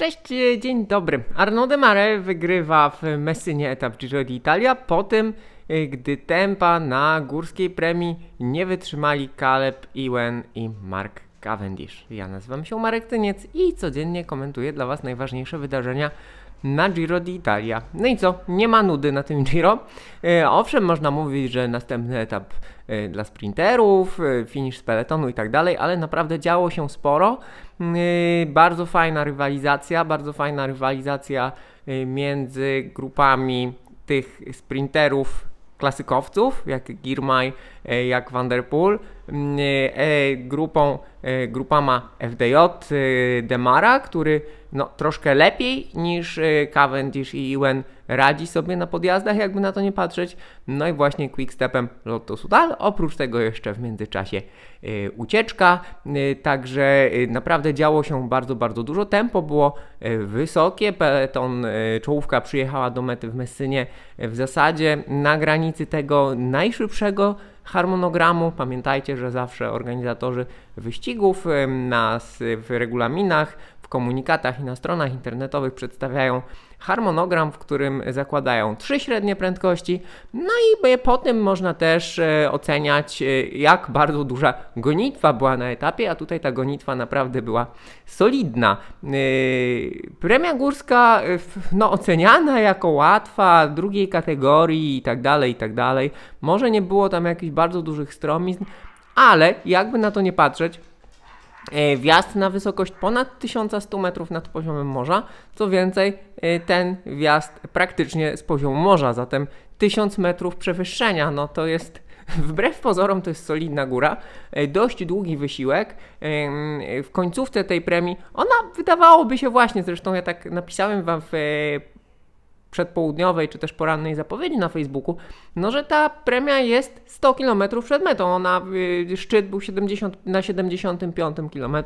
Cześć, e, dzień dobry. Arnaud de Mare wygrywa w Messynie etap Giro d'Italia po tym, e, gdy tempa na górskiej premii nie wytrzymali Caleb Ewan i Mark Cavendish. Ja nazywam się Marek Tyniec i codziennie komentuję dla Was najważniejsze wydarzenia na Giro d'Italia. No i co? Nie ma nudy na tym Giro. E, owszem, można mówić, że następny etap e, dla sprinterów, e, finish z peletonu i tak dalej, ale naprawdę działo się sporo. Bardzo fajna rywalizacja, bardzo fajna rywalizacja między grupami tych sprinterów klasykowców, jak Girmay, jak Vanderpool, grupą, grupama FDJ Demara, który no, troszkę lepiej niż Cavendish i Ewan radzi sobie na podjazdach, jakby na to nie patrzeć. No i właśnie quickstepem Lotto Sudal. Oprócz tego jeszcze w międzyczasie ucieczka, także naprawdę działo się bardzo, bardzo dużo. Tempo było wysokie, peloton, y, czołówka przyjechała do mety w Messynie w zasadzie na granicy tego najszybszego harmonogramu. Pamiętajcie, że zawsze organizatorzy wyścigów na, w regulaminach komunikatach i na stronach internetowych przedstawiają harmonogram, w którym zakładają trzy średnie prędkości, no i po tym można też e, oceniać, e, jak bardzo duża gonitwa była na etapie, a tutaj ta gonitwa naprawdę była solidna. E, premia górska, no oceniana jako łatwa, drugiej kategorii i tak dalej, i tak dalej. Może nie było tam jakichś bardzo dużych stromizn, ale jakby na to nie patrzeć, wjazd na wysokość ponad 1100 metrów nad poziomem morza. Co więcej, e, ten wjazd praktycznie z poziomu morza, zatem 1000 metrów przewyższenia, no to jest wbrew pozorom to jest solidna góra, e, dość długi wysiłek. W końcówce tej premii, ona wydawałoby się właśnie, zresztą ja tak napisałem wam w przedpołudniowej czy też porannej zapowiedzi na Facebooku, no że ta premia jest 100 km przed metą. Ona, y, szczyt był 70, na 75 km,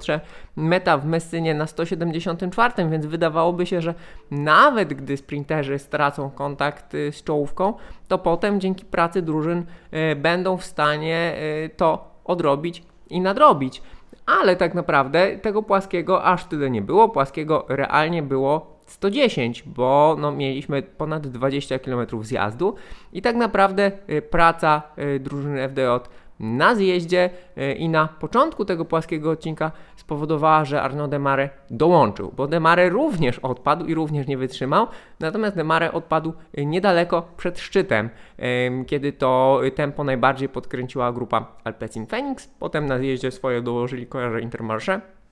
meta w Messynie na 174, więc wydawałoby się, że nawet gdy sprinterzy stracą kontakt y, z czołówką, to potem dzięki pracy drużyn y, będą w stanie to odrobić i nadrobić. Ale tak naprawdę tego płaskiego aż tyle nie było. Płaskiego realnie było 110, bo no, mieliśmy ponad 20 km zjazdu i tak naprawdę y, praca y, drużyny FDJ na zjeździe y, i na początku tego płaskiego odcinka spowodowała, że Arnaud Demare dołączył, bo Demare również odpadł i również nie wytrzymał, natomiast Demare odpadł niedaleko przed szczytem, kiedy to tempo najbardziej podkręciła grupa Alpecin Phoenix, potem na zjeździe swoje dołożyli kojarze Intermarché, Yy,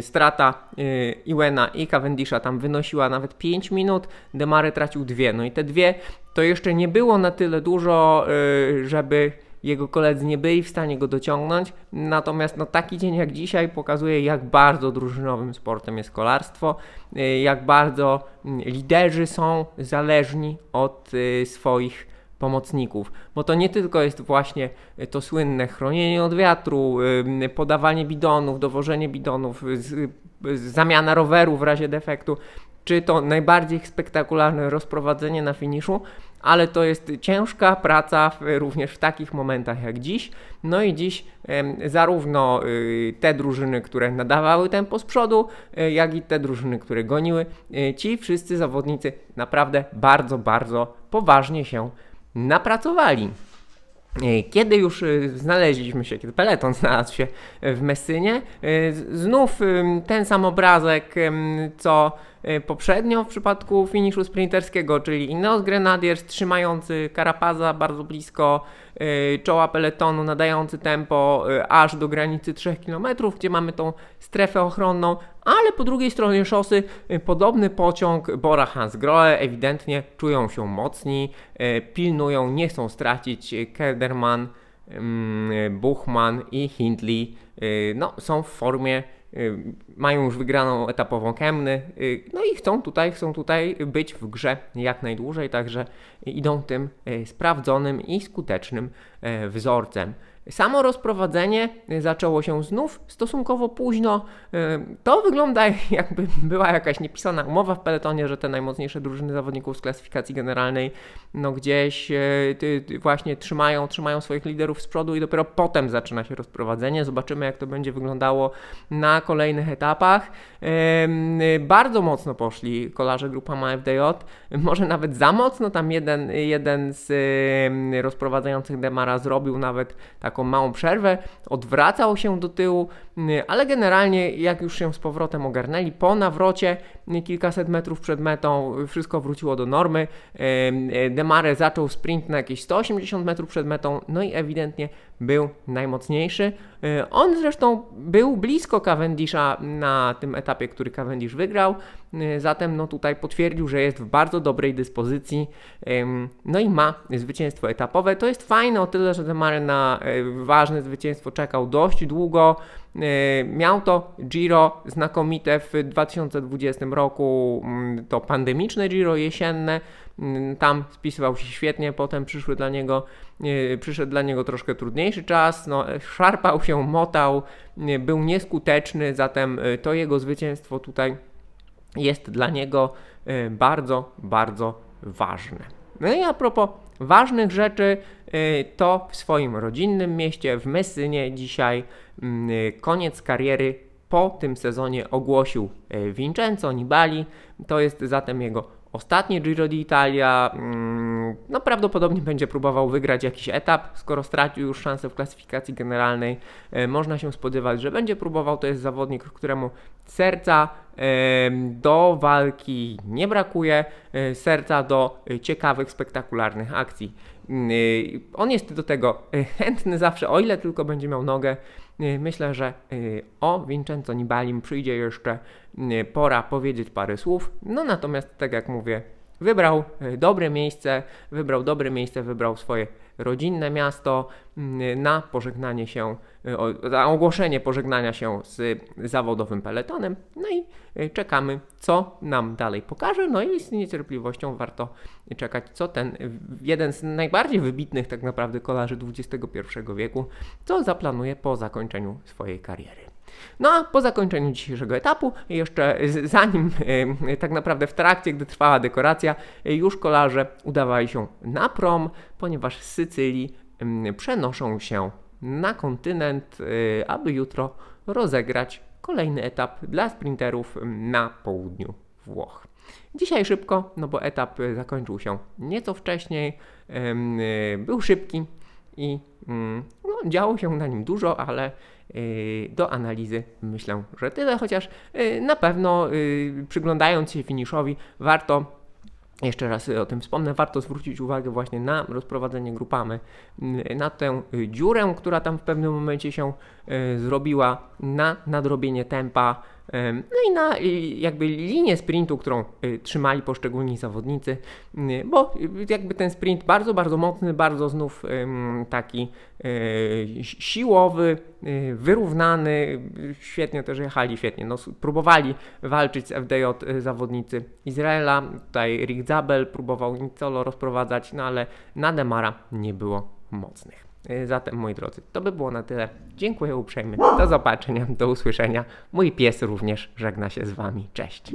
strata yy, Iwena i Cavendisha tam wynosiła nawet 5 minut, Demare tracił dwie. No i te dwie to jeszcze nie było na tyle dużo, yy, żeby jego koledzy nie byli w stanie go dociągnąć. Natomiast no, taki dzień jak dzisiaj pokazuje, jak bardzo drużynowym sportem jest kolarstwo, jak bardzo mm, liderzy są zależni od swoich pomocników, bo to nie tylko jest właśnie to słynne chronienie od wiatru, podawanie bidonów, dowożenie bidonów, zamiana roweru w razie defektu, czy to najbardziej spektakularne rozprowadzenie na finiszu, ale to jest ciężka praca również w takich momentach jak dziś. No i dziś zarówno y, te drużyny, które nadawały tempo z przodu, y, jak i te drużyny, które goniły, y, ci wszyscy zawodnicy naprawdę bardzo, bardzo poważnie się napracowali. E, kiedy już e, znaleźliśmy się, kiedy peleton znalazł się w Messynie, e, znów ten sam obrazek, co poprzednio w przypadku finiszu sprinterskiego, czyli Ineos Grenadiers trzymający Karapaza bardzo blisko czoła peletonu, nadający tempo aż do granicy 3 km, gdzie mamy tą strefę ochronną, ale po drugiej stronie szosy podobny pociąg Bora Hansgrohe ewidentnie czują się mocni, pilnują, nie chcą stracić Kelderman, mm, Buchman i Hindley y, no, są w formie, y, mają już wygraną etapową Kemny, y, no i chcą tutaj, chcą tutaj być w grze jak najdłużej, także idą tym sprawdzonym i skutecznym wzorcem. Samo rozprowadzenie zaczęło się znów stosunkowo późno. To wygląda jakby była jakaś niepisana umowa w peletonie, że te najmocniejsze drużyny zawodników z klasyfikacji generalnej no gdzieś e, właśnie trzymają, trzymają swoich liderów z przodu i dopiero potem zaczyna się rozprowadzenie. Zobaczymy jak to będzie wyglądało na kolejnych etapach. Y, Bardzo mocno poszli kolarze grupa ma FDJ, może nawet za mocno, tam jeden, jeden z rozprowadzających Demara zrobił nawet taką małą przerwę, odwracał się do tyłu, ale generalnie jak już się z powrotem ogarnęli, po nawrocie y, kilkaset metrów przed metą y, wszystko wróciło do normy, Em, y, Demare zaczął sprint na jakieś 180 metrów przed metą, no i ewidentnie był najmocniejszy. Y, On zresztą był blisko Cavendisha na tym etapie, który Cavendish wygrał, y, zatem no tutaj potwierdził, że jest w bardzo dobrej dyspozycji, no i ma zwycięstwo etapowe. To jest fajne o tyle, że Demare na y, ważne zwycięstwo czekał dość długo. Y, Miał to Giro znakomite w 2020 roku, mm, to pandemiczne Giro jesienne, Mm, tam spisywał się świetnie, potem przyszły dla niego, e, przyszedł dla niego troszkę trudniejszy czas, no, e, szarpał się, motał, e, był nieskuteczny, zatem e, to jego zwycięstwo tutaj jest dla niego e, bardzo, bardzo ważne. No i a propos ważnych rzeczy, e, to w swoim rodzinnym mieście, w Messynie dzisiaj mm, e, koniec kariery po tym sezonie ogłosił e, Vincenzo Nibali. To jest zatem jego ostatni Giro d'Italia. Mm, No prawdopodobnie będzie próbował wygrać jakiś etap, skoro stracił już szansę w klasyfikacji generalnej. e, Można się spodziewać, że będzie próbował. To jest zawodnik, któremu serca do walki nie brakuje, e, serca do ciekawych, spektakularnych akcji. Y, On jest do tego e, chętny zawsze, o ile tylko będzie miał nogę. Y, Myślę, że y, o Vincenzo Nibalim przyjdzie jeszcze y, pora powiedzieć parę słów. No natomiast, tak jak mówię, wybrał y, dobre miejsce, wybrał dobre miejsce, wybrał swoje rodzinne miasto y, na pożegnanie się, na ogłoszenie pożegnania się z zawodowym peletonem. No i y, czekamy, co nam dalej pokaże. No i z niecierpliwością warto czekać, co ten jeden z najbardziej wybitnych tak naprawdę kolarzy XXI wieku, co zaplanuje po zakończeniu swojej kariery. No a po zakończeniu dzisiejszego etapu, jeszcze zanim tak naprawdę w trakcie, gdy trwała dekoracja, już kolarze udawali się na prom, ponieważ z Sycylii przenoszą się na kontynent, e, aby jutro rozegrać kolejny etap dla sprinterów na południu Włoch. Dzisiaj szybko, no bo etap zakończył się nieco wcześniej, e, był szybki i mm, no, działo się na nim dużo, ale do analizy myślę, że tyle, chociaż y, na pewno y, przyglądając się finiszowi warto jeszcze raz o tym wspomnę, warto zwrócić uwagę właśnie na rozprowadzenie grupamy, y, na tę y, dziurę, która tam w pewnym momencie się y, zrobiła, na nadrobienie tempa, em, no i na jakby linię sprintu, którą y, trzymali poszczególni zawodnicy, y, bo jakby ten sprint bardzo, bardzo mocny, bardzo znów taki y, siłowy, y, wyrównany, świetnie też jechali, świetnie, no, próbowali walczyć z FDJ zawodnicy Izraela, tutaj Rick Zabel próbował Nicolo rozprowadzać, no ale na Demara nie było mocnych. Y, Zatem, moi drodzy, to by było na tyle. Dziękuję uprzejmie. Do zobaczenia, do usłyszenia. Mój pies również żegna się z Wami. Cześć.